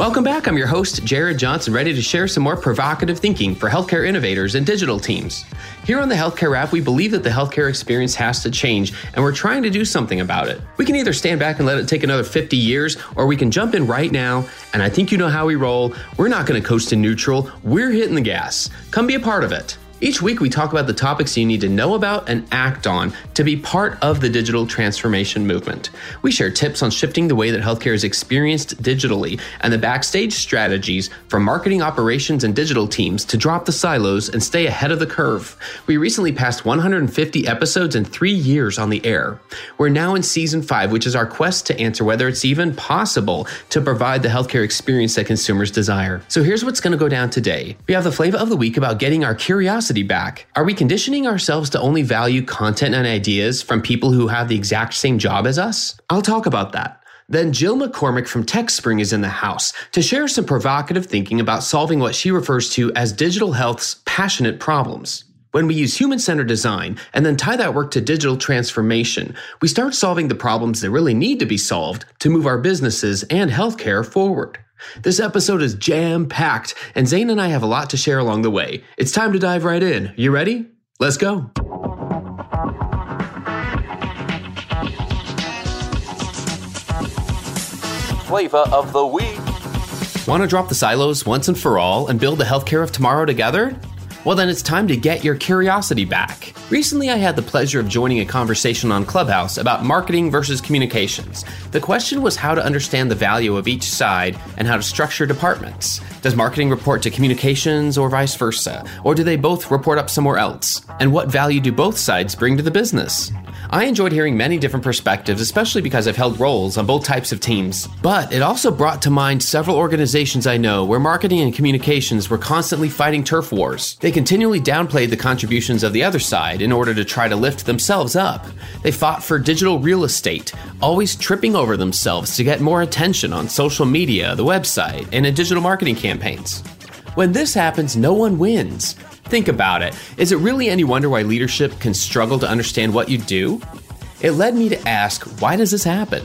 Welcome back. I'm your host, Jared Johnson, ready to share some more provocative thinking for healthcare innovators and digital teams. Here on the Healthcare Rap, we believe that the healthcare experience has to change, and we're trying to do something about it. We can either stand back and let it take another 50 years, or we can jump in right now, and I think you know how we roll. We're not going to coast in neutral, we're hitting the gas. Come be a part of it. Each week, we talk about the topics you need to know about and act on to be part of the digital transformation movement. We share tips on shifting the way that healthcare is experienced digitally and the backstage strategies for marketing operations and digital teams to drop the silos and stay ahead of the curve. We recently passed 150 episodes in three years on the air. We're now in season five, which is our quest to answer whether it's even possible to provide the healthcare experience that consumers desire. So here's what's going to go down today. We have the flavor of the week about getting our curiosity back. Are we conditioning ourselves to only value content and ideas from people who have the exact same job as us? I'll talk about that. Then Jill McCormick from TechSpring is in the house to share some provocative thinking about solving what she refers to as digital health's passionate problems. When we use human centered design and then tie that work to digital transformation, we start solving the problems that really need to be solved to move our businesses and healthcare forward. This episode is jam packed, and Zane and I have a lot to share along the way. It's time to dive right in. You ready? Let's go. Flavor of the week. Want to drop the silos once and for all and build the healthcare of tomorrow together? Well, then it's time to get your curiosity back. Recently, I had the pleasure of joining a conversation on Clubhouse about marketing versus communications. The question was how to understand the value of each side and how to structure departments. Does marketing report to communications or vice versa? Or do they both report up somewhere else? And what value do both sides bring to the business? I enjoyed hearing many different perspectives, especially because I've held roles on both types of teams. But it also brought to mind several organizations I know where marketing and communications were constantly fighting turf wars. They continually downplayed the contributions of the other side in order to try to lift themselves up. They fought for digital real estate, always tripping over themselves to get more attention on social media, the website, and in digital marketing campaigns. When this happens, no one wins. Think about it. Is it really any wonder why leadership can struggle to understand what you do? It led me to ask why does this happen?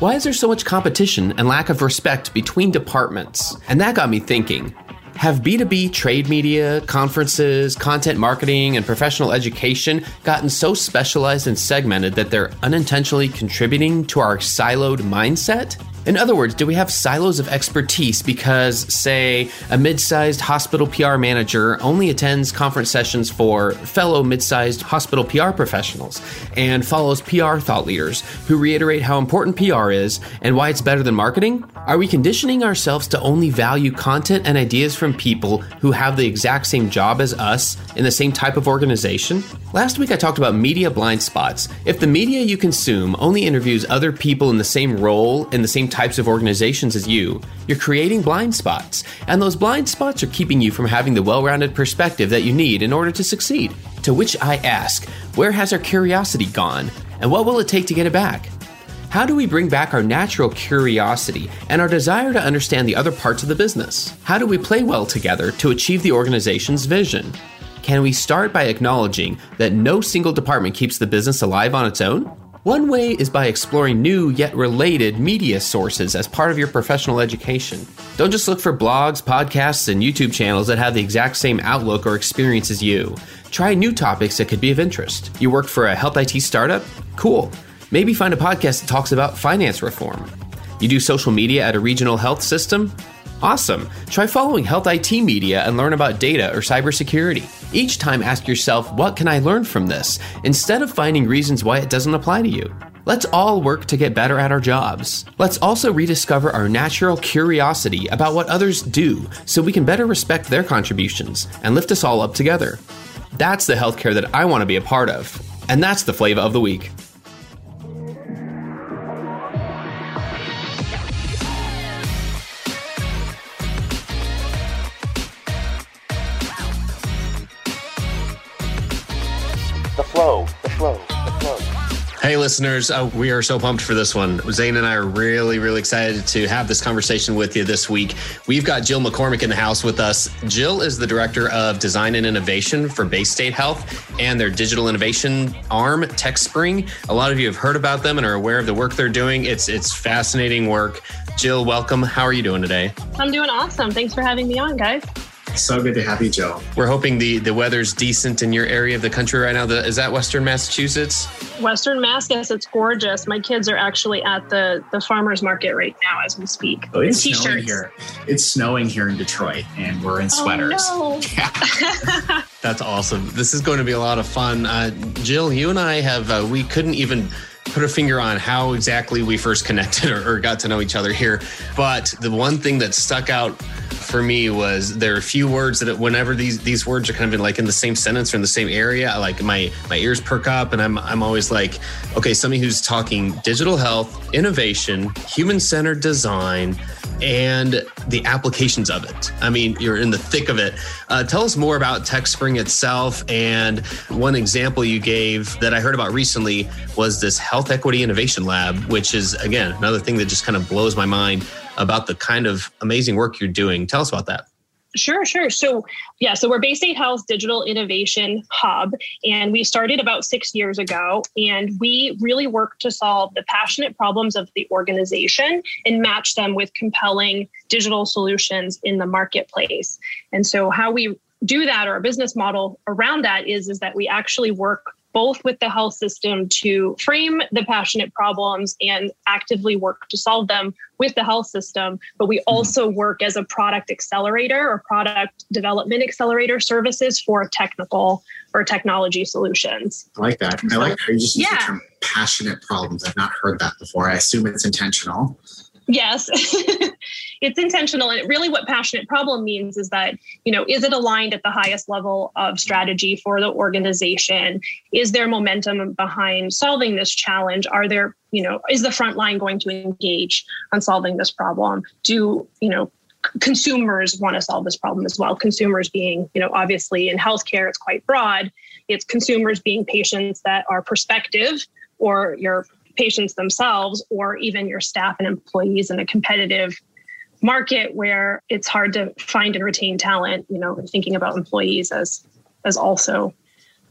Why is there so much competition and lack of respect between departments? And that got me thinking have B2B trade media, conferences, content marketing, and professional education gotten so specialized and segmented that they're unintentionally contributing to our siloed mindset? In other words, do we have silos of expertise because, say, a mid sized hospital PR manager only attends conference sessions for fellow mid sized hospital PR professionals and follows PR thought leaders who reiterate how important PR is and why it's better than marketing? Are we conditioning ourselves to only value content and ideas from people who have the exact same job as us in the same type of organization? Last week I talked about media blind spots. If the media you consume only interviews other people in the same role in the same types of organizations as you, you're creating blind spots. And those blind spots are keeping you from having the well rounded perspective that you need in order to succeed. To which I ask, where has our curiosity gone? And what will it take to get it back? How do we bring back our natural curiosity and our desire to understand the other parts of the business? How do we play well together to achieve the organization's vision? Can we start by acknowledging that no single department keeps the business alive on its own? One way is by exploring new yet related media sources as part of your professional education. Don't just look for blogs, podcasts, and YouTube channels that have the exact same outlook or experience as you. Try new topics that could be of interest. You work for a health IT startup? Cool. Maybe find a podcast that talks about finance reform. You do social media at a regional health system? Awesome. Try following Health IT Media and learn about data or cybersecurity. Each time, ask yourself, what can I learn from this? Instead of finding reasons why it doesn't apply to you. Let's all work to get better at our jobs. Let's also rediscover our natural curiosity about what others do so we can better respect their contributions and lift us all up together. That's the healthcare that I want to be a part of. And that's the flavor of the week. Hey, listeners, uh, we are so pumped for this one. Zane and I are really, really excited to have this conversation with you this week. We've got Jill McCormick in the house with us. Jill is the Director of Design and Innovation for Baystate Health and their digital innovation arm, TechSpring. A lot of you have heard about them and are aware of the work they're doing. It's, it's fascinating work. Jill, welcome. How are you doing today? I'm doing awesome. Thanks for having me on, guys. So good to have you, Joe. We're hoping the, the weather's decent in your area of the country right now. The, is that Western Massachusetts? Western Mass, yes, it's gorgeous. My kids are actually at the the farmers market right now as we speak. Oh, it's snowing t-shirts. here. It's snowing here in Detroit, and we're in sweaters. Oh, Yeah. That's awesome. This is going to be a lot of fun. Uh, Jill, you and I have, uh, we couldn't even put a finger on how exactly we first connected or, or got to know each other here. But the one thing that stuck out for me was there are a few words that whenever these these words are kind of in like in the same sentence or in the same area, I like my my ears perk up and I'm I'm always like, okay, somebody who's talking digital health, innovation, human centered design, and the applications of it. I mean, you're in the thick of it. Uh, tell us more about TechSpring itself. And one example you gave that I heard about recently was this Health Equity Innovation Lab, which is, again, another thing that just kind of blows my mind about the kind of amazing work you're doing. Tell us about that. Sure, sure. So, yeah, so we're Baystate Health Digital Innovation Hub, and we started about six years ago. And we really work to solve the passionate problems of the organization and match them with compelling digital solutions in the marketplace. And so, how we do that, or our business model around that, is is that we actually work both with the health system to frame the passionate problems and actively work to solve them with the health system. But we mm-hmm. also work as a product accelerator or product development accelerator services for technical or technology solutions. I like that. I like how you just use Yeah. the term passionate problems. I've not heard that before. I assume it's intentional. Yes, it's intentional. And really, what passionate problem means is that, you know, is it aligned at the highest level of strategy for the organization? Is there momentum behind solving this challenge? Are there, you know, is the front line going to engage on solving this problem? Do, you know, consumers want to solve this problem as well? Consumers being, you know, obviously in healthcare, it's quite broad. It's consumers being patients that are prospective or your patients themselves or even your staff and employees in a competitive market where it's hard to find and retain talent you know thinking about employees as as also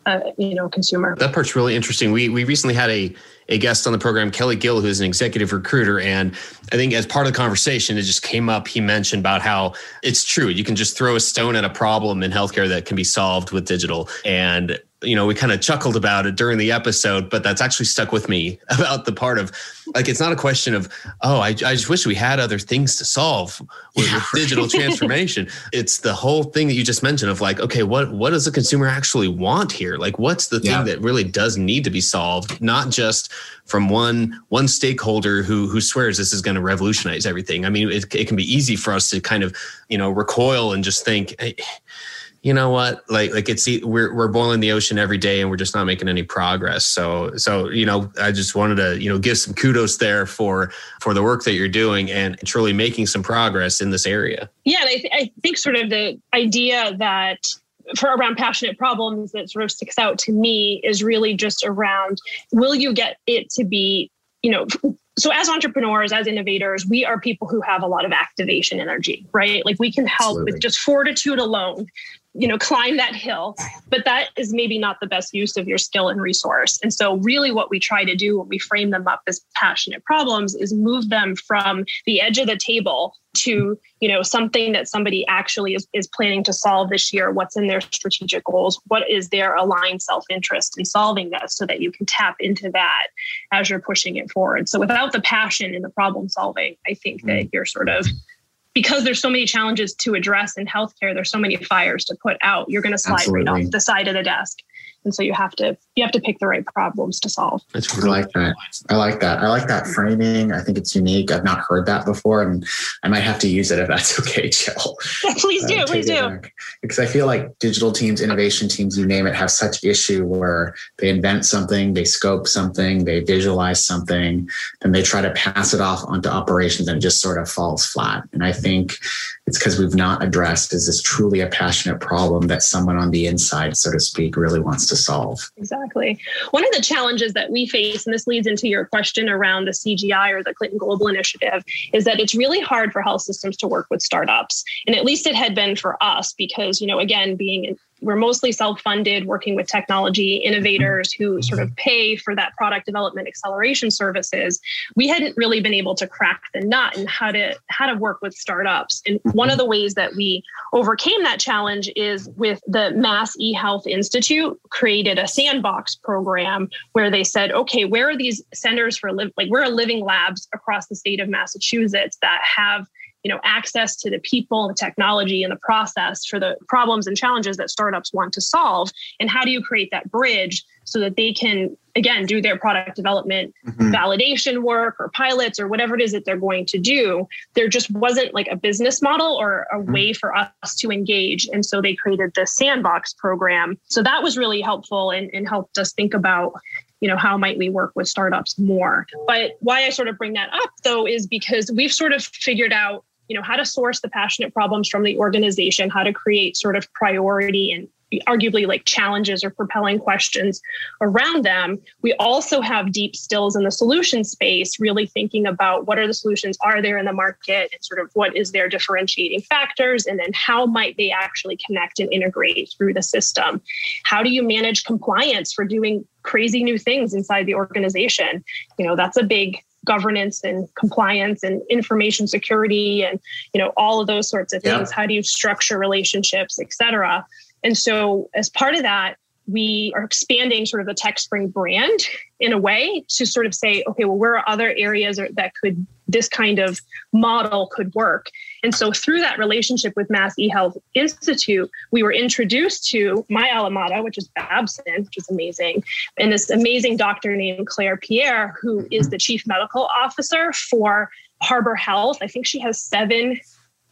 a you know consumer That part's really interesting. We we recently had a a guest on the program, Kelly Gill, who's an executive recruiter, and I think as part of the conversation, it just came up. He mentioned about how it's true. You can just throw a stone at a problem in healthcare that can be solved with digital, and you know we kind of chuckled about it during the episode, but that's actually stuck with me about the part of like it's not a question of oh I, I just wish we had other things to solve with, Yeah, with digital transformation. It's the whole thing that you just mentioned of like okay what what does the consumer actually want here? Like what's the thing Yeah. that really does need to be solved, not just from one one stakeholder who who swears this is going to revolutionize everything. I mean, it, it can be easy for us to kind of you know recoil and just think. "Hey, you know what? Like like it's we're we're boiling the ocean every day and we're just not making any progress. So so you know i just wanted to you know give some kudos there for for the work that you're doing and truly making some progress in this area. Yeah and I, th- I think sort of the idea that for around passionate problems that sort of sticks out to me is really just around will you get it to be you know so as entrepreneurs as innovators we are people who have a lot of activation energy right? Like we can help Absolutely. with just fortitude alone you know climb that hill but that is maybe not the best use of your skill and resource. And so really what we try to do when we frame them up as passionate problems is move them from the edge of the table to you know something that somebody actually is, is planning to solve this year. What's in their strategic goals? What is their aligned self-interest in solving this so that you can tap into that as you're pushing it forward? So without the passion in the problem solving i think that mm. you're sort of because there's so many challenges to address in healthcare, there's so many fires to put out, you're going to slide Absolutely. right off the side of the desk and so you have to you have to pick the right problems to solve. That's really i like that. I like that. I like that framing. I think it's unique. I've not heard that before and i might have to use it if that's okay jill. Yeah, please do. Uh, please do. because i feel like digital teams innovation teams you name it have such issue where they invent something they scope something they visualize something and they try to pass it off onto operations and it just sort of falls flat. And i think it's because we've not addressed is this truly a passionate problem that someone on the inside so to speak really wants to solve. Exactly. One of the challenges that we face, and this leads into your question around the CGI or the Clinton Global Initiative, is that it's really hard for health systems to work with startups. And at least it had been for us because, you know, again, being we're mostly self-funded working with technology innovators mm-hmm. who sort of mm-hmm. pay for that product development acceleration services. We hadn't really been able to crack the nut and how to how to work with startups. And mm-hmm. one of the ways that we overcame that challenge is with the mass ehealth institute created a sandbox program where they said okay where are these centers for live like where are living labs across the state of massachusetts that have you know access to the people the technology and the process for the problems and challenges that startups want to solve and how do you create that bridge so that they can again do their product development mm-hmm. validation work or pilots or whatever it is that they're going to do there just wasn't like a business model or a mm-hmm. way for us to engage and so they created the sandbox program so that was really helpful and, and helped us think about you know how might we work with startups more but why i sort of bring that up though is because we've sort of figured out you know how to source the passionate problems from the organization how to create sort of priority and arguably like challenges or propelling questions around them. We also have deep stills in the solution space really thinking about what are the solutions are there in the market and sort of what is their differentiating factors and then how might they actually connect and integrate through the system? How do you manage compliance for doing crazy new things inside the organization? You know that's a big governance and compliance and information security and you know all of those sorts of things yeah. how do you structure relationships et cetera and so as part of that we are expanding sort of the TechSpring brand in a way to sort of say, okay, well, where are other areas that could this kind of model could work? And so through that relationship with Mass eHealth Institute, we were introduced to my alma mater, which is Babson, which is amazing, and this amazing doctor named Claire Pierre, who mm-hmm. is the chief medical officer for Harbor Health. I think she has seven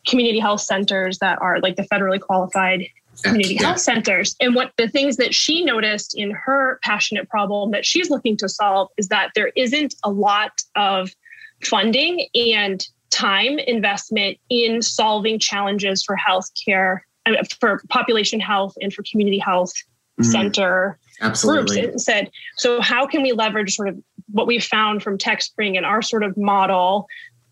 community health centers that are like the federally qualified community yeah. health centers. And what the things that she noticed in her passionate problem that she's looking to solve is that there isn't a lot of funding and time investment in solving challenges for healthcare, uh, for population health, and for community health mm-hmm. center Absolutely. groups. It said, so how can we leverage sort of what we found from TechSpring and our sort of model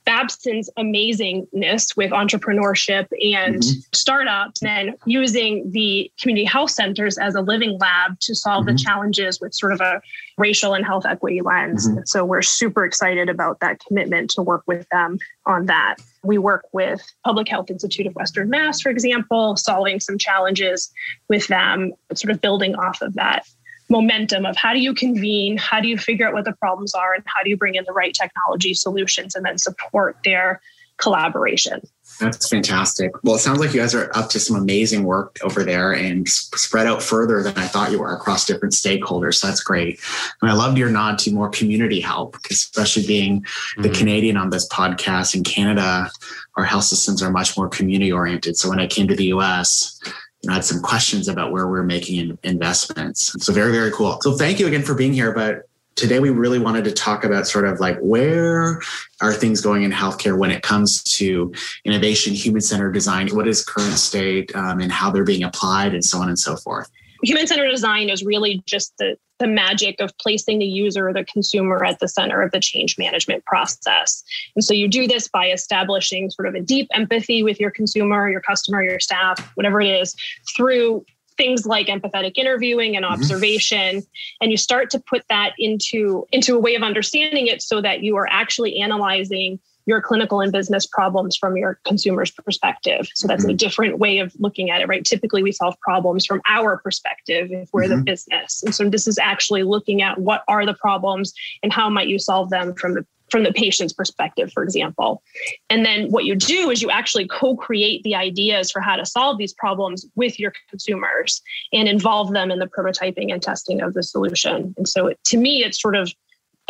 Babson's amazingness with entrepreneurship and mm-hmm. startups, and using the community health centers as a living lab to solve mm-hmm. the challenges with sort of a racial and health equity lens. Mm-hmm. So we're super excited about that commitment to work with them on that. We work with Public Health Institute of Western Mass, for example, solving some challenges with them, sort of building off of that momentum of how do you convene, how do you figure out what the problems are, and how do you bring in the right technology solutions and then support their collaboration. That's fantastic. Well, it sounds like you guys are up to some amazing work over there and spread out further than I thought you were across different stakeholders. So that's great. And I loved your nod to more community help, especially being mm-hmm. the Canadian on this podcast in Canada, our health systems are much more community oriented. So when I came to the US, I had some questions about where we're making investments. So very, very cool. So thank you again for being here. But today we really wanted to talk about sort of like where are things going in healthcare when it comes to innovation, human centered design, what is current state um, and how they're being applied and so on and so forth. Human centered design is really just the the magic of placing the user or the consumer at the center of the change management process. And so you do this by establishing sort of a deep empathy with your consumer, your customer, your staff, whatever it is, through things like empathetic interviewing and mm-hmm. observation mm-hmm. and you start to put that into into a way of understanding it so that you are actually analyzing your clinical and business problems from your consumer's perspective. So that's mm-hmm. a different way of looking at it, right? Typically, we solve problems from our perspective if we're mm-hmm. the business. And so this is actually looking at what are the problems and how might you solve them from the from the patient's perspective, for example. And then what you do is you actually co create the ideas for how to solve these problems with your consumers and involve them in the prototyping and testing of the solution. And so it, to me, it's sort of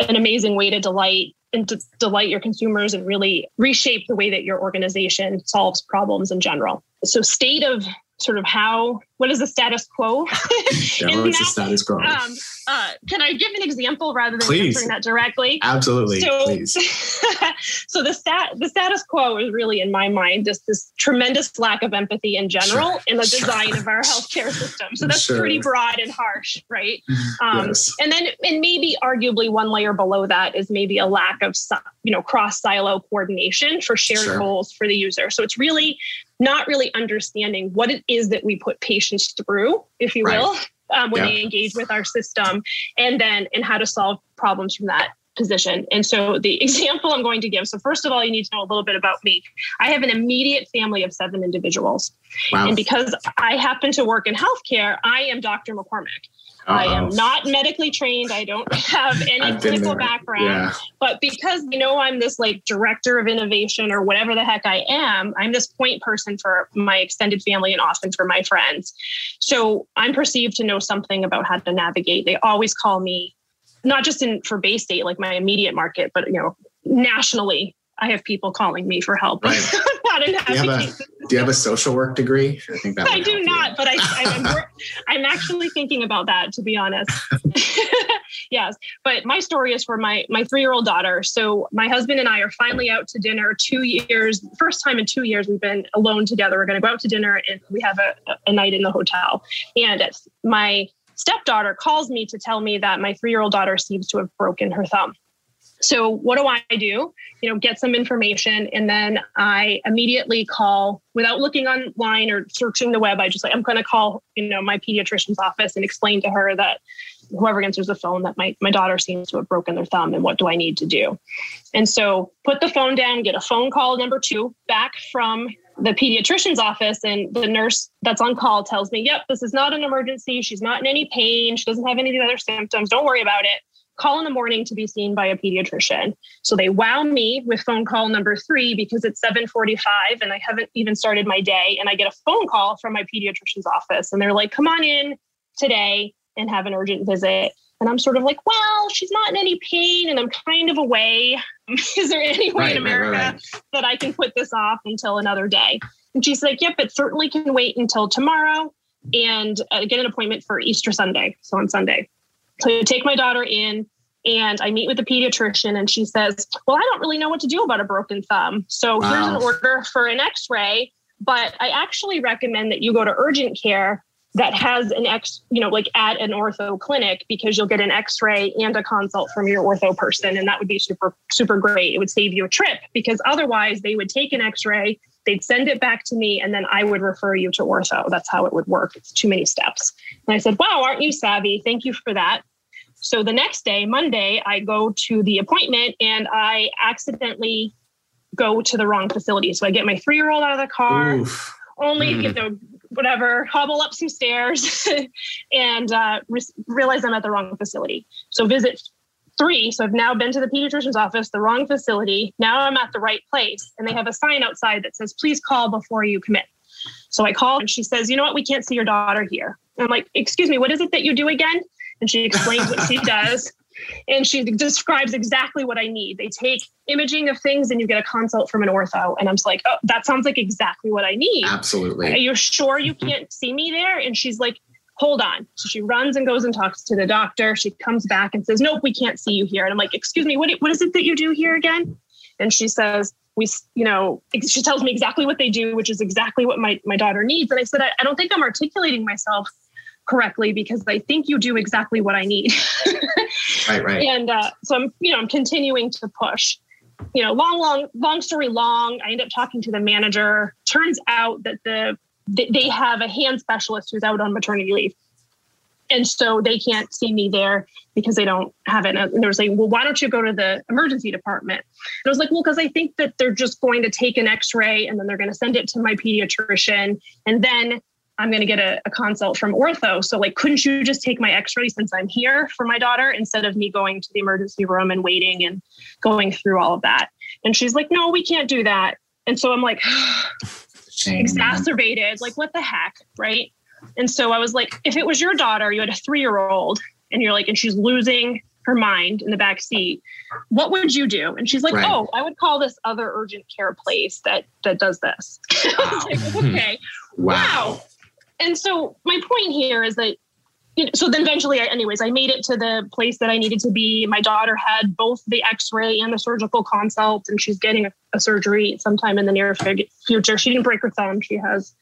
an amazing way to delight and to delight your consumers and really reshape the way that your organization solves problems in general. So, state of sort of how what is the status quo? yeah, what's the status quo? Um, uh, can I give an example rather than please. answering that directly? Absolutely. So, please. so the stat the status quo is really in my mind just this tremendous lack of empathy in general sure. in the design sure. of our healthcare system. So that's sure. pretty broad and harsh, right? Um, yes. And then and maybe arguably one layer below that is maybe a lack of you know cross silo coordination for shared goals for the user. So it's really not really understanding what it is that we put patients through, if you right. will, um, when yeah. they engage with our system, and then and how to solve problems from that position. And so the example I'm going to give. So first of all, you need to know a little bit about me. I have an immediate family of seven individuals, wow. and because I happen to work in healthcare, I am Dr. McCormick. Uh-oh. I am not medically trained. I don't have any clinical background. Yeah. But because you know I'm this like director of innovation or whatever the heck I am, I'm this point person for my extended family and often for my friends. So I'm perceived to know something about how to navigate. They always call me, not just in for Baystate, like my immediate market, but you know, nationally I have people calling me for help. Right. do, you a, do, you have a, social work degree? I think that I do not, but I, I'm, I'm actually thinking about that to be honest. yes, but my story is for my my three year old daughter. So my husband and I are finally out to dinner. Two years, first time in two years we've been alone together. We're going to go out to dinner and we have a, a night in the hotel. And my stepdaughter calls me to tell me that my three year old daughter seems to have broken her thumb. So what do I do? You know, get some information and then I immediately call without looking online or searching the web. I just like I'm going to call, you know, my pediatrician's office and explain to her that whoever answers the phone that my my daughter seems to have broken their thumb and what do I need to do? And so put the phone down, get a phone call number 2 back from the pediatrician's office and the nurse that's on call tells me, "Yep, this is not an emergency. She's not in any pain. She doesn't have any of the other symptoms. Don't worry about it." Call in the morning to be seen by a pediatrician. So they wow me with phone call number three because it's 745 and I haven't even started my day. And I get a phone call from my pediatrician's office and they're like, come on in today and have an urgent visit. And I'm sort of like, well, she's not in any pain and I'm kind of away. Is there any way right, in America right, right, that I can put this off until another day? And she's like, yep, it certainly can wait until tomorrow and uh, get an appointment for Easter Sunday. So on Sunday. So I take my daughter in and I meet with the pediatrician and she says, Well, I don't really know what to do about a broken thumb. So wow. here's an order for an x ray, but I actually recommend that you go to urgent care that has an X, you know, like at an ortho clinic because you'll get an x ray and a consult from your ortho person. And that would be super, super great. It would save you a trip because otherwise they would take an x ray, they'd send it back to me, and then I would refer you to ortho. That's how it would work. It's too many steps. And I said, Wow, aren't you savvy? Thank you for that. So the next day, Monday, I go to the appointment and I accidentally go to the wrong facility. So I get my three year old out of the car, Oof. only, mm. you know, whatever, hobble up some stairs and uh, re- realize I'm at the wrong facility. So visit three. So I've now been to the pediatrician's office, the wrong facility. Now I'm at the right place. And they have a sign outside that says, please call before you commit. So I call and she says, you know what? We can't see your daughter here. I'm like, excuse me, what is it that you do again? and she explains what she does and she describes exactly what I need. They take imaging of things and you get a consult from an ortho. And I'm just like, oh, that sounds like exactly what I need. Absolutely. Are you sure you mm-hmm. can't see me there? And she's like, hold on. So she runs and goes and talks to the doctor. She comes back and says, nope, we can't see you here. And I'm like, excuse me, what, what is it that you do here again? And she says, we, you know, she tells me exactly what they do, which is exactly what my, my daughter needs. And I said, I, I don't think I'm articulating myself correctly because I think you do exactly what I need. right, right. And uh, so I'm, you know, I'm continuing to push. You know, long, long, long story long. I end up talking to the manager. Turns out that the they have a hand specialist who's out on maternity leave. And so they can't see me there because they don't have it. And they were saying, well, why don't you go to the emergency department? And I was like, well, because I think that they're just going to take an x ray and then they're going to send it to my pediatrician. And then I'm going to get a, a, consult from ortho. So, like, couldn't you just take my x ray since I'm here for my daughter instead of me going to the emergency room and waiting and going through all of that? And she's like, no, we can't do that. And so I'm like, exacerbated. Like, what the heck? Right. And so I was like, if it was your daughter, you had a three year old, and you're like, and she's losing her mind in the back seat, what would you do? And she's like, right. oh, I would call this other urgent care place that that does this. Wow. like, okay. Hmm. wow. wow. And so my point here is that you know, so then eventually, I, anyways, I made it to the place that I needed to be. My daughter had both the X-ray and the surgical consult, and she's getting a, a surgery sometime in the near future. She didn't break her thumb; she has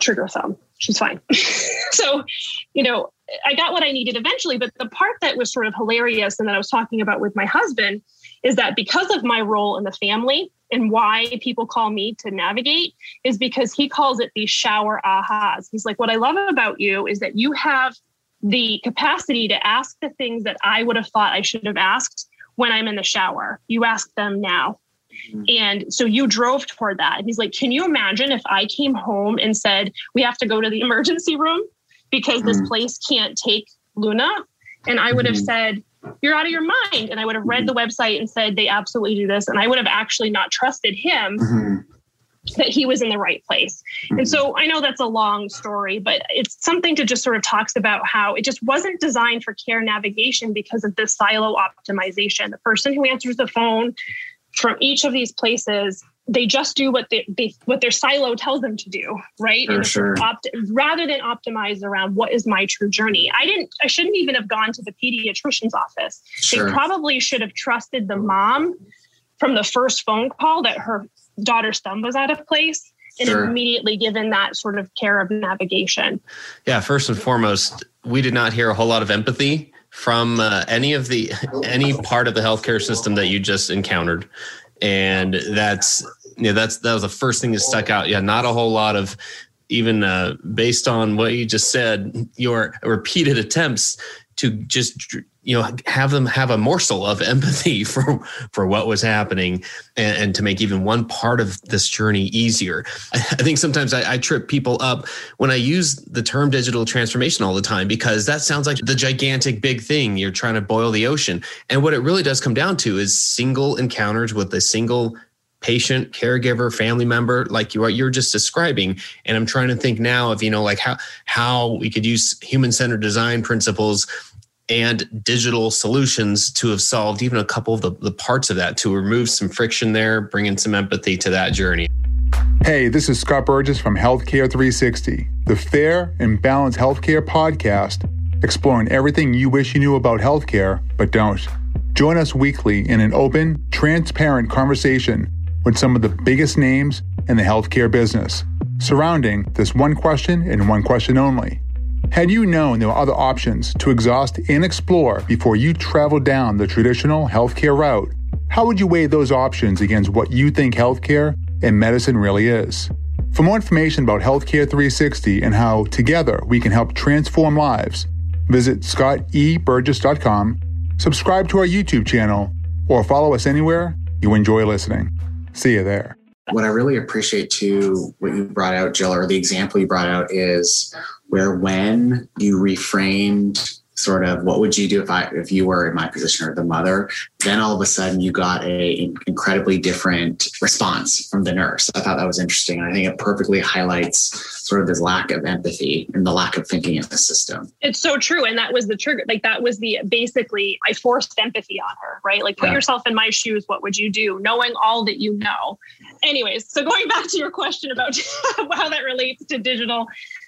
trigger thumb. She's fine. so, you know, I got what I needed eventually. But the part that was sort of hilarious, and that I was talking about with my husband, is that because of my role in the family and why people call me to navigate is because he calls it the shower ahas. He's like, what I love about you is that you have the capacity to ask the things that I would have thought I should have asked when I'm in the shower. You ask them now. Mm-hmm. And so you drove toward that. And he's like, Can you imagine if I came home and said, We have to go to the emergency room because mm-hmm. this place can't take Luna? And I would have mm-hmm. said, You're out of your mind. And I would have read the mm-hmm. website and said, They absolutely do this. And I would have actually not trusted him mm-hmm that he was in the right place. Mm-hmm. And so I know that's a long story, but it's something to just sort of talks about how it just wasn't designed for care navigation because of this silo optimization. The person who answers the phone from each of these places they just do what they, they, what their silo tells them to do right sure, sure. Opt, rather than optimize around what is my true journey i didn't i shouldn't even have gone to the pediatrician's office sure. they probably should have trusted the mom from the first phone call that her daughter's thumb was out of place and sure. immediately given that sort of care of navigation. Yeah, first and foremost, we did not hear a whole lot of empathy from uh, any of the any part of the healthcare system that you just encountered, and that's you know, that's that was the first thing that stuck out. Yeah, not a whole lot of even uh, based on what you just said, your repeated attempts to just you know have them have a morsel of empathy for for what was happening and, and to make even one part of this journey easier. I, I think sometimes I, I, trip people up when i use the term digital transformation all the time because that sounds like the gigantic big thing. You're trying to boil the ocean. And what it really does come down to is single encounters with a single patient caregiver family member like you are you're just describing. And i'm trying to think now of you know like how how we could use human centered design principles and digital solutions to have solved even a couple of the, the parts of that to remove some friction there, bringing some empathy to that journey. Hey, this is Scott Burgess from Healthcare 360, the fair and balanced healthcare podcast, exploring everything you wish you knew about healthcare but don't. Join us weekly in an open, transparent conversation with some of the biggest names in the healthcare business, surrounding this one question and one question only had you known there were other options to exhaust and explore before you traveled down the traditional healthcare route, how would you weigh those options against what you think healthcare and medicine really is? For more information about Healthcare 360 and how together we can help transform lives, visit scotteburgess.com, subscribe to our YouTube channel, or follow us anywhere you enjoy listening. See you there. What I really appreciate too, what you brought out, Jill, or the example you brought out is where when you reframed sort of what would you do if I if you were in my position or the mother, then all of a sudden you got a incredibly different response from the nurse. I thought that was interesting. And I think it perfectly highlights sort of this lack of empathy and the lack of thinking in the system. It's so true. And that was the trigger. Like that was the basically I forced empathy on her, right? Like put yeah. yourself in my shoes, what would you do? Knowing all that you know. Anyways, so going back to your question about how that relates to digital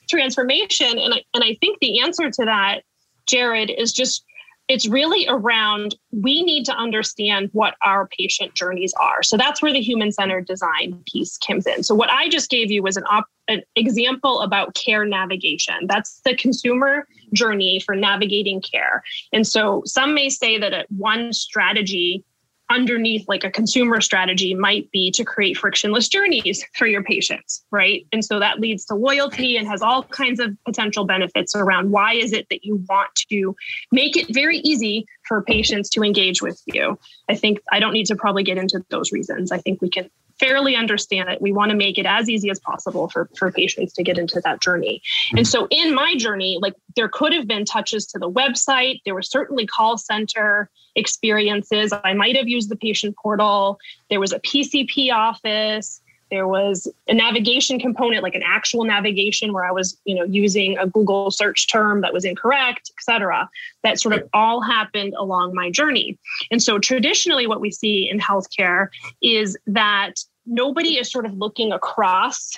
transformation and I, and I think the answer to that Jared is just it's really around we need to understand what our patient journeys are. So that's where the human centered design piece comes in. So what I just gave you was an, op- an example about care navigation. That's the consumer journey for navigating care. And so some may say that one strategy underneath like a consumer strategy might be to create frictionless journeys for your patients right? And so that leads to loyalty and has all kinds of potential benefits around why is it that you want to make it very easy for patients to engage with you. I think i don't need to probably get into those reasons. I think we can fairly understand it we want to make it as easy as possible for, for patients to get into that journey and hmm. so in my journey like there could have been touches to the website there were certainly call center experiences. I might have used the patient portal. There was a PCP office. There was a navigation component, like an actual navigation where I was, you know, using a Google search term that was incorrect, et cetera. That sort of all happened along my journey. And so traditionally what we see in healthcare is that nobody is sort of looking across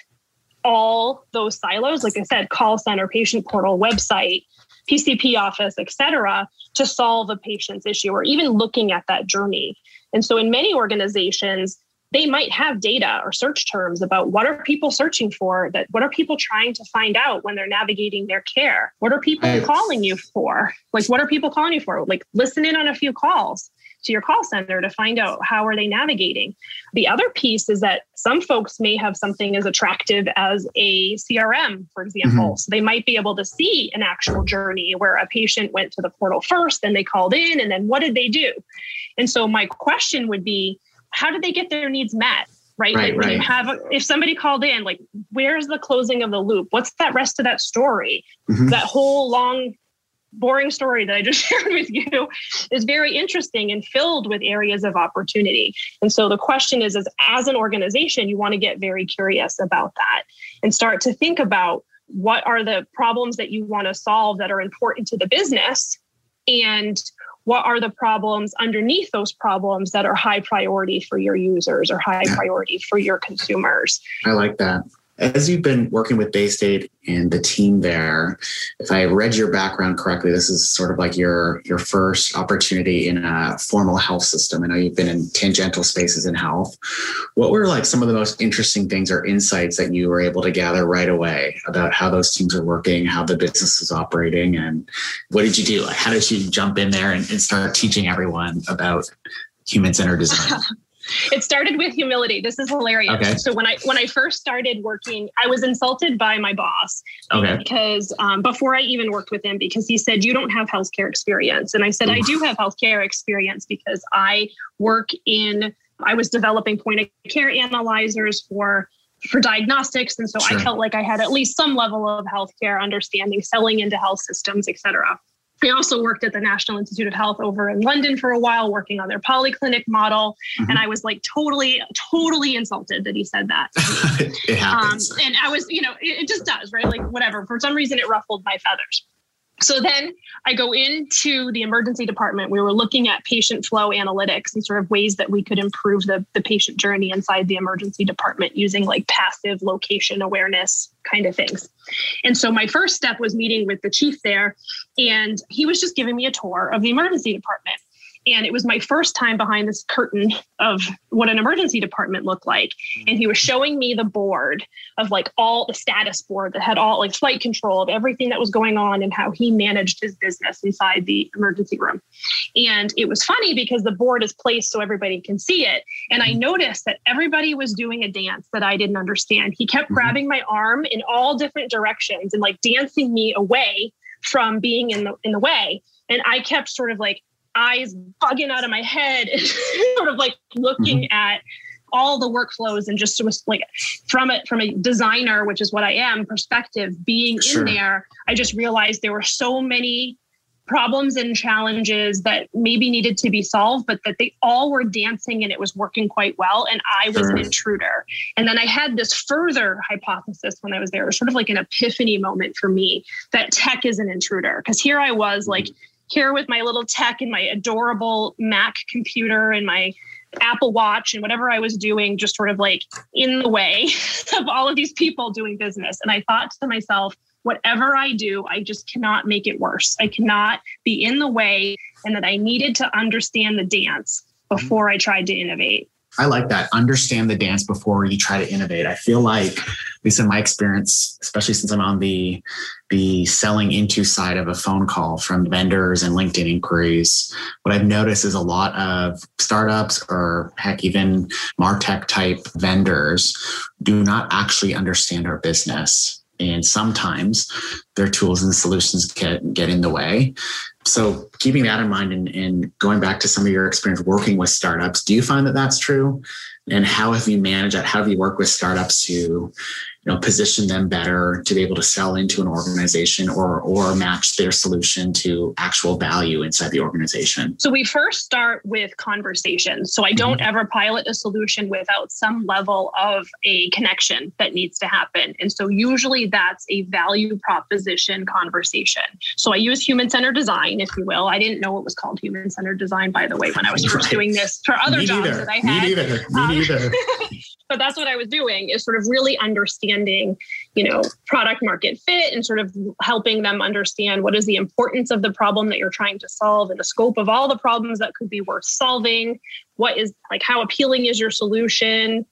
all those silos, like I said, call center, patient portal, website, PCP office, et cetera, to solve a patient's issue or even looking at that journey. And so in many organizations, they might have data or search terms about what are people searching for that what are people trying to find out when they're navigating their care what are people calling you for like what are people calling you for like listen in on a few calls to your call center to find out how are they navigating. The other piece is that some folks may have something as attractive as a CRM, for example. Mm-hmm. So they might be able to see an actual journey where a patient went to the portal first, then they called in, and then what did they do? And so my question would be, how did they get their needs met? Right. right, like right. you have, a, if somebody called in, like, where's the closing of the loop? What's that rest of that story? Mm-hmm. That whole long boring story that I just shared with you is very interesting and filled with areas of opportunity. And so the question is, is as an organization, you want to get very curious about that and start to think about what are the problems that you want to solve that are important to the business and what are the problems underneath those problems that are high priority for your users or high priority for your consumers. I like that. As you've been working with Baystate and the team there, if I read your background correctly, this is sort of like your your first opportunity in a formal health system. I know you've been in tangential spaces in health. What were like some of the most interesting things or insights that you were able to gather right away about how those teams are working, how the business is operating, and what did you do? Like, how did you jump in there and, and start teaching everyone about human centered design? it started with humility. This is hilarious. Okay. So when I when I first started working, I was insulted by my boss okay. because um, before I even worked with him, because he said you don't have healthcare experience, and I said. I do have healthcare experience because I work in. I was developing point of care analyzers for for diagnostics, and so sure. I felt like I had at least some level of healthcare understanding, selling into health systems, et cetera. I also worked at the National Institute of Health over in London for a while, working on their polyclinic model. Mm-hmm. And I was like totally, totally insulted that he said that. it happens. Um, and I was, you know, it, it just does, right? Like, whatever. For some reason, it ruffled my feathers. So then I go into the emergency department. We were looking at patient flow analytics and sort of ways that we could improve the, the patient journey inside the emergency department using like passive location awareness kind of things. And so my first step was meeting with the chief there, and he was just giving me a tour of the emergency department. And it was my first time behind this curtain of what an emergency department looked like. And he was showing me the board of like all the status board that had all like flight control of everything that was going on and how he managed his business inside the emergency room. And it was funny because the board is placed so everybody can see it. And I noticed that everybody was doing a dance that I didn't understand. He kept mm-hmm. grabbing my arm in all different directions and like dancing me away from being in the in the way. And I kept sort of like eyes bugging out of my head and sort of like looking mm-hmm. at all the workflows and just was like from it from a designer which is what i am perspective being sure. in there i just realized there were so many problems and challenges that maybe needed to be solved but that they all were dancing and it was working quite well and i was sure. an intruder and then i had this further hypothesis when i was there it was sort of like an epiphany moment for me that tech is an intruder because here i was like mm-hmm here with my little tech and my adorable Mac computer and my Apple Watch and whatever I was doing, just sort of like in the way of all of these people doing business. And I thought to myself, whatever I do, I just cannot make it worse. I cannot be in the way and that I needed to understand the dance mm-hmm. before I tried to innovate. I like that. Understand the dance before you try to innovate. I feel like, at least in my experience, especially since I'm on the the selling into side of a phone call from vendors and LinkedIn inquiries, what I've noticed is a lot of startups or heck, even Martech type vendors do not actually understand our business. And sometimes their tools and solutions get, get in the way. So keeping that in mind and, and, going back to some of your experience working with startups do you find that that's true? And how have you managed that? How have you worked with startups to you know position them better to be able to sell into an organization or or match their solution to actual value inside the organization so we first start with conversations so i don't mm-hmm. ever pilot a solution without some level of a connection that needs to happen and so usually that's a value proposition conversation so i use human centered design if you will i didn't know it was called human centered design by the way when i was first right. doing this for other Me jobs that i had Me neither. Me um, neither. but that's what I was doing is sort of really understanding, you know, product market fit and sort of helping them understand what is the importance of the problem that you're trying to solve and the scope of all the problems that could be worth solving. What is like how appealing is your solution?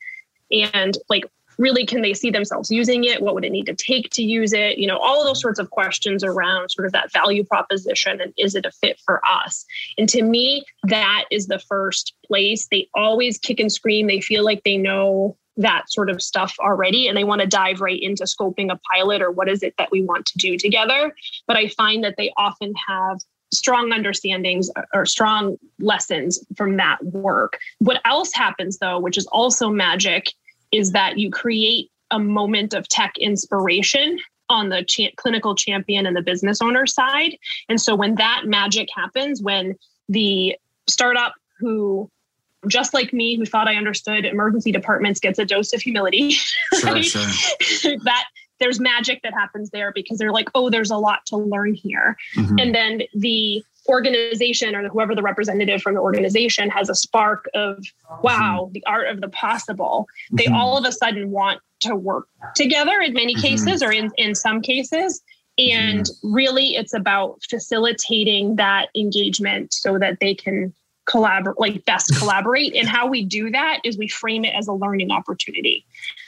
And like really can they see themselves using it? What would it need to take to use it? You know all of those sorts of questions around sort of that value proposition and is it a fit for us? And to me that is the first place. They always kick and scream. They feel like they know that sort of stuff already and they want to dive right into scoping a pilot or what is it that we want to do together. But i find that they often have strong understandings or strong lessons from that work. What else happens though which is also magic is that you create a moment of tech inspiration on the ch- clinical champion and the business owner side. And so when that magic happens, when the startup who just like me, who thought I understood emergency departments, gets a dose of humility. Sure, sure. that there's magic that happens there because they're like, oh, there's a lot to learn here. Mm-hmm. And then the organization or whoever the representative from the organization has a spark of wow the art of the possible. They mm-hmm. all of a sudden want to work together in many mm-hmm. cases or in, in some cases. And mm-hmm. really it's about facilitating that engagement so that they can collaborate like best collaborate. And how we do that is we frame it as a learning opportunity.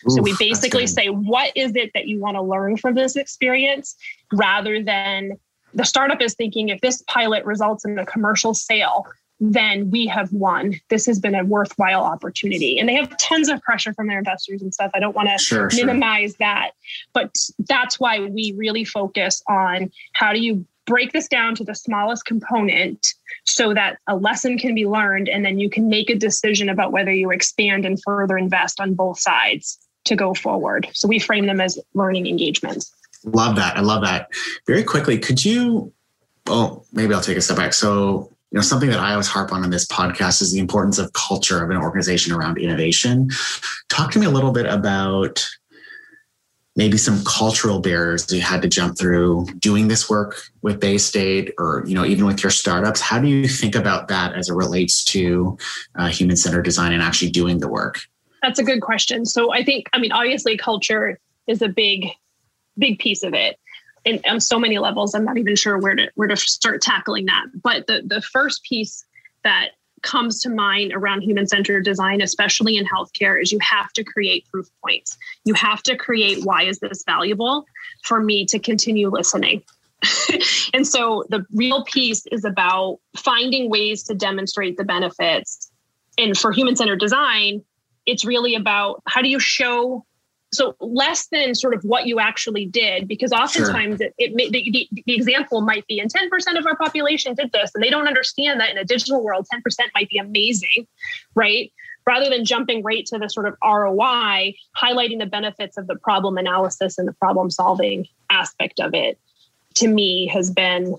Oof, so we basically say what is it that you want to learn from this experience? Rather than the startup is thinking if this pilot results in a commercial sale, then we have won. This has been a worthwhile opportunity. And they have tons of pressure from their investors and stuff. I don't want to sure, minimize sure. that. But that's why we really focus on how do you break this down to the smallest component so that a lesson can be learned and then you can make a decision about whether you expand and further invest on both sides to go forward. So we frame them as learning engagements. Love that. I love that. Very quickly, could you? Oh, maybe I'll take a step back. So, you know, something that I always harp on in this podcast is the importance of culture of an organization around innovation. Talk to me a little bit about maybe some cultural barriers you had to jump through doing this work with Baystate or you know even with your startups how do you think about that as it relates to uh, human centered design and actually doing the work that's a good question so i think i mean obviously culture is a big big piece of it in, on so many levels. I'm not even sure where to where to start tackling that. But the the first piece that comes to mind around human centered design, especially in healthcare, is you have to create proof points. You have to create why is this valuable for me to continue listening. and so the real piece is about finding ways to demonstrate the benefits. And for human centered design, it's really about how do you show so less than sort of what you actually did because oftentimes sure. it, it the, the, example might be and 10% of our population did this and they don't understand that in a digital world 10% might be amazing right rather than jumping right to the sort of roi highlighting the benefits of the problem analysis and the problem solving aspect of it to me has been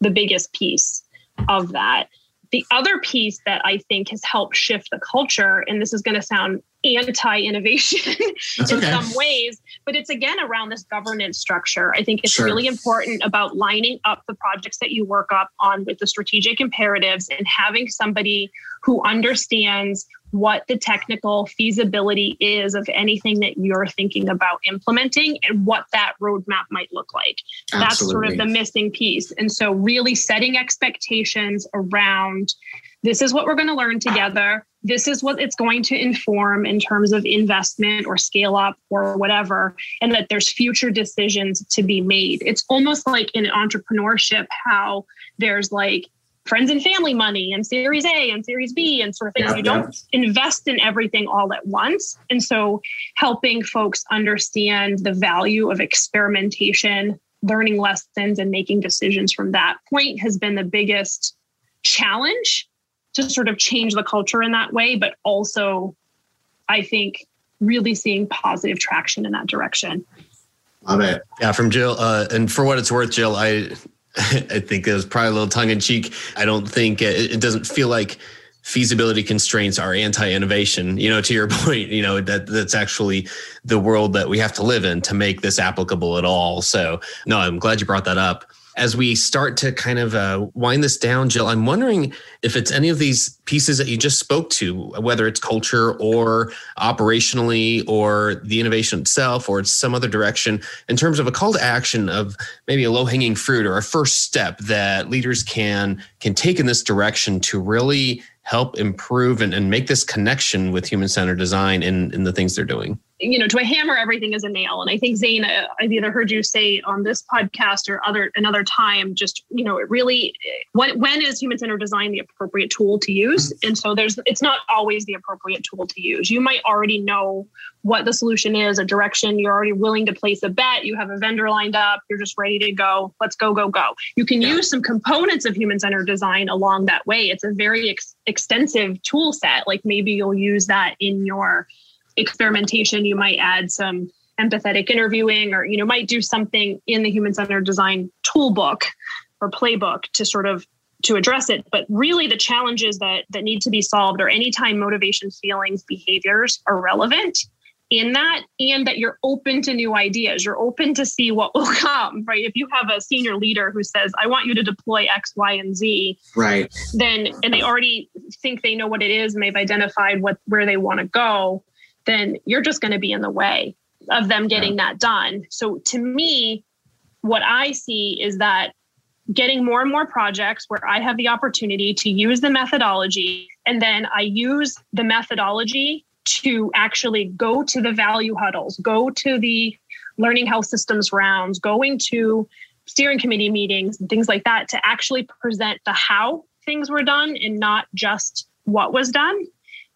the biggest piece of that the other piece that I think has helped shift the culture, and this is going to sound anti-innovation in okay. some ways but it's again around this governance structure i think it's sure. really important about lining up the projects that you work up on with the strategic imperatives and having somebody who understands what the technical feasibility is of anything that you're thinking about implementing and what that roadmap might look like. Absolutely. That's sort of the missing piece. And so, really setting expectations around this is what we're going to learn together. This is what it's going to inform in terms of investment or scale up or whatever, and that there's future decisions to be made. It's almost like in entrepreneurship, how there's like friends and family money and series A and series B and sort of things. Yeah, you don't yeah. invest in everything all at once. And so helping folks understand the value of experimentation, learning lessons, and making decisions from that point has been the biggest challenge to sort of change the culture in that way, but also I think really seeing positive traction in that direction. Love it. Yeah, from Jill. Uh, and for what it's worth, Jill, I I think it was probably a little tongue in cheek. I don't think it, it doesn't feel like feasibility constraints are anti-innovation you know to your point you know that that's actually the world that we have to live in to make this applicable at all so no i'm glad you brought that up as we start to kind of uh, wind this down, Jill, I'm wondering if it's any of these pieces that you just spoke to, whether it's culture or operationally or the innovation itself or it's some other direction, in terms of a call to action of maybe a low hanging fruit or a first step that leaders can can take in this direction to really help improve and, and make this connection with human centered design in, in the things they're doing? You know, to a hammer everything is a nail. And I think Zane, uh, I've either heard you say on this podcast or other another time, just you know, it really when when is human centered design the appropriate tool to use? And so there's it's not always the appropriate tool to use. You might already know what the solution is, a direction. You're already willing to place a bet. You have a vendor lined up. You're just ready to go. Let's go, go, go. You can yeah. use some components of human centered design along that way. It's a very ex- extensive tool set. Like maybe you'll use that in your experimentation, you might add some empathetic interviewing or you know might do something in the human centered design toolbook or playbook to sort of to address it. But really the challenges that that need to be solved are anytime motivations feelings behaviors are relevant in that and that you're open to new ideas. You're open to see what will come right? If you have a senior leader who says i want you to deploy x y and z right. then and they already think they know what it is and they've identified what where they want to go then you're just going to be in the way of them getting yeah. that done. So to me, what I see is that getting more and more projects where I have the opportunity to use the methodology and then I use the methodology to actually go to the value huddles, go to the learning health systems rounds, going to steering committee meetings and things like that to actually present the how things were done and not just what was done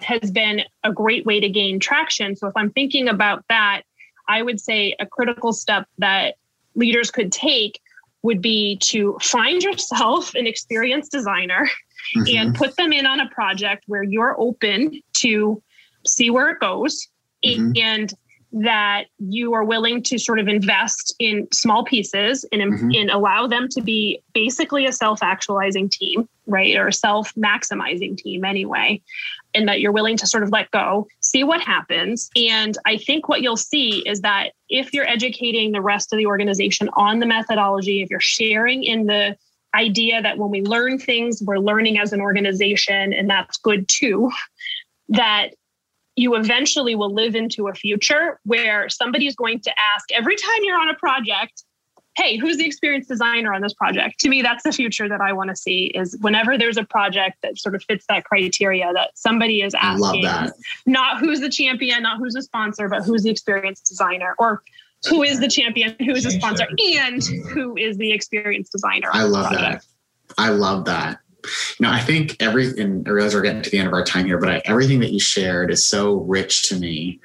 has been a great way to gain traction. So if I'm thinking about that, I would say a critical step that leaders could take would be to find yourself an experienced designer mm-hmm. and put them in on a project where you're open to see where it goes mm-hmm. and that you are willing to sort of invest in small pieces and, mm-hmm. and allow them to be basically a self-actualizing team right or a self-maximizing team anyway and that you're willing to sort of let go see what happens. And i think what you'll see is that if you're educating the rest of the organization on the methodology if you're sharing in the idea that when we learn things we're learning as an organization and that's good too that you eventually will live into a future where somebody is going to ask every time you're on a project hey who's the experienced designer on this project? To me that's the future that i want to see is whenever there's a project that sort of fits that criteria that somebody is asking not who's the champion not who's the sponsor but who's the experienced designer or who is the champion who is the sponsor and who is the experienced designer i love that. i love that. You know, I think everything, I realize we're getting to the end of our time here, but I, everything that you shared is so rich to me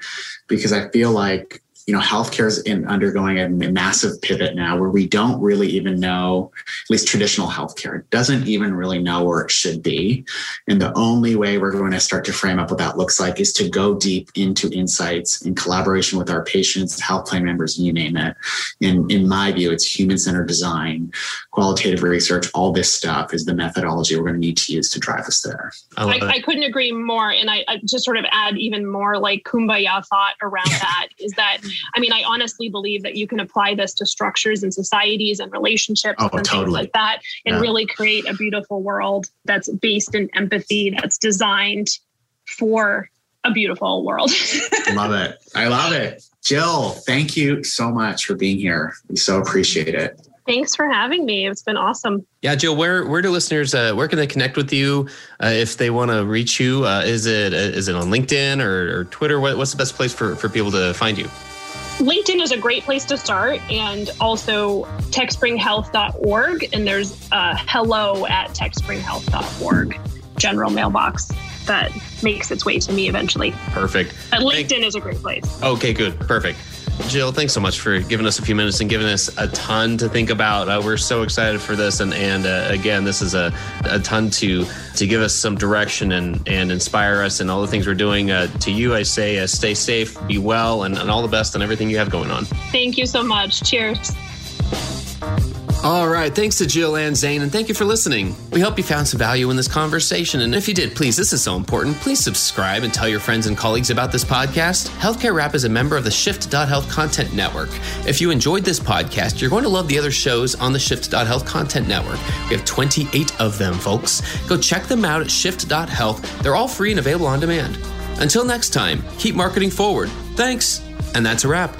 because I feel like you know, healthcare is in undergoing a massive pivot now where we don't really even know, at least traditional healthcare doesn't even really know where it should be. And the only way we're going to start to frame up what that looks like is to go deep into insights in collaboration with our patients, health plan members, you name it. And in my view, it's human centered design, qualitative research, all this stuff is the methodology we're going to need to use to drive us there. I, I, I couldn't agree more. And I, I just sort of add even more like kumbaya thought around that is that, I mean, I honestly believe that you can apply this to structures and societies and relationships Oh, and totally. things like that and Yeah. really create a beautiful world that's based in empathy, that's designed for a beautiful world. love it. I love it. Jill, thank you so much for being here. We so appreciate it. Thanks for having me. It's been awesome. Yeah, Jill, where where do listeners uh, where can they connect with you uh, if they want to reach you? Uh, is it is it on LinkedIn or, or Twitter? What, what's the best place for, for people to find you? LinkedIn is a great place to start, and also techspringhealth.org. And there's uh, hello at techspringhealth.org general mailbox that makes its way to me eventually. Perfect. But Thank- LinkedIn is a great place. Okay, good. Perfect. Jill, thanks so much for giving us a few minutes and giving us a ton to think about. Uh, we're so excited for this, and and uh, again, this is a, a ton to to give us some direction and and inspire us and all the things we're doing. Uh, to you, I say, uh, stay safe, be well, and, and all the best on everything you have going on. Thank you so much. Cheers. All right. Thanks to Jill and Zane, and thank you for listening. We hope you found some value in this conversation. And if you did, please, this is so important. Please subscribe and tell your friends and colleagues about this podcast. Healthcare Rap is a member of the Shift.Health Content Network. If you enjoyed this podcast, you're going to love the other shows on the Shift.Health Content Network. We have 28 of them, folks. Go check them out at Shift.Health. They're all free and available on demand. Until next time, keep marketing forward. Thanks. And that's a wrap.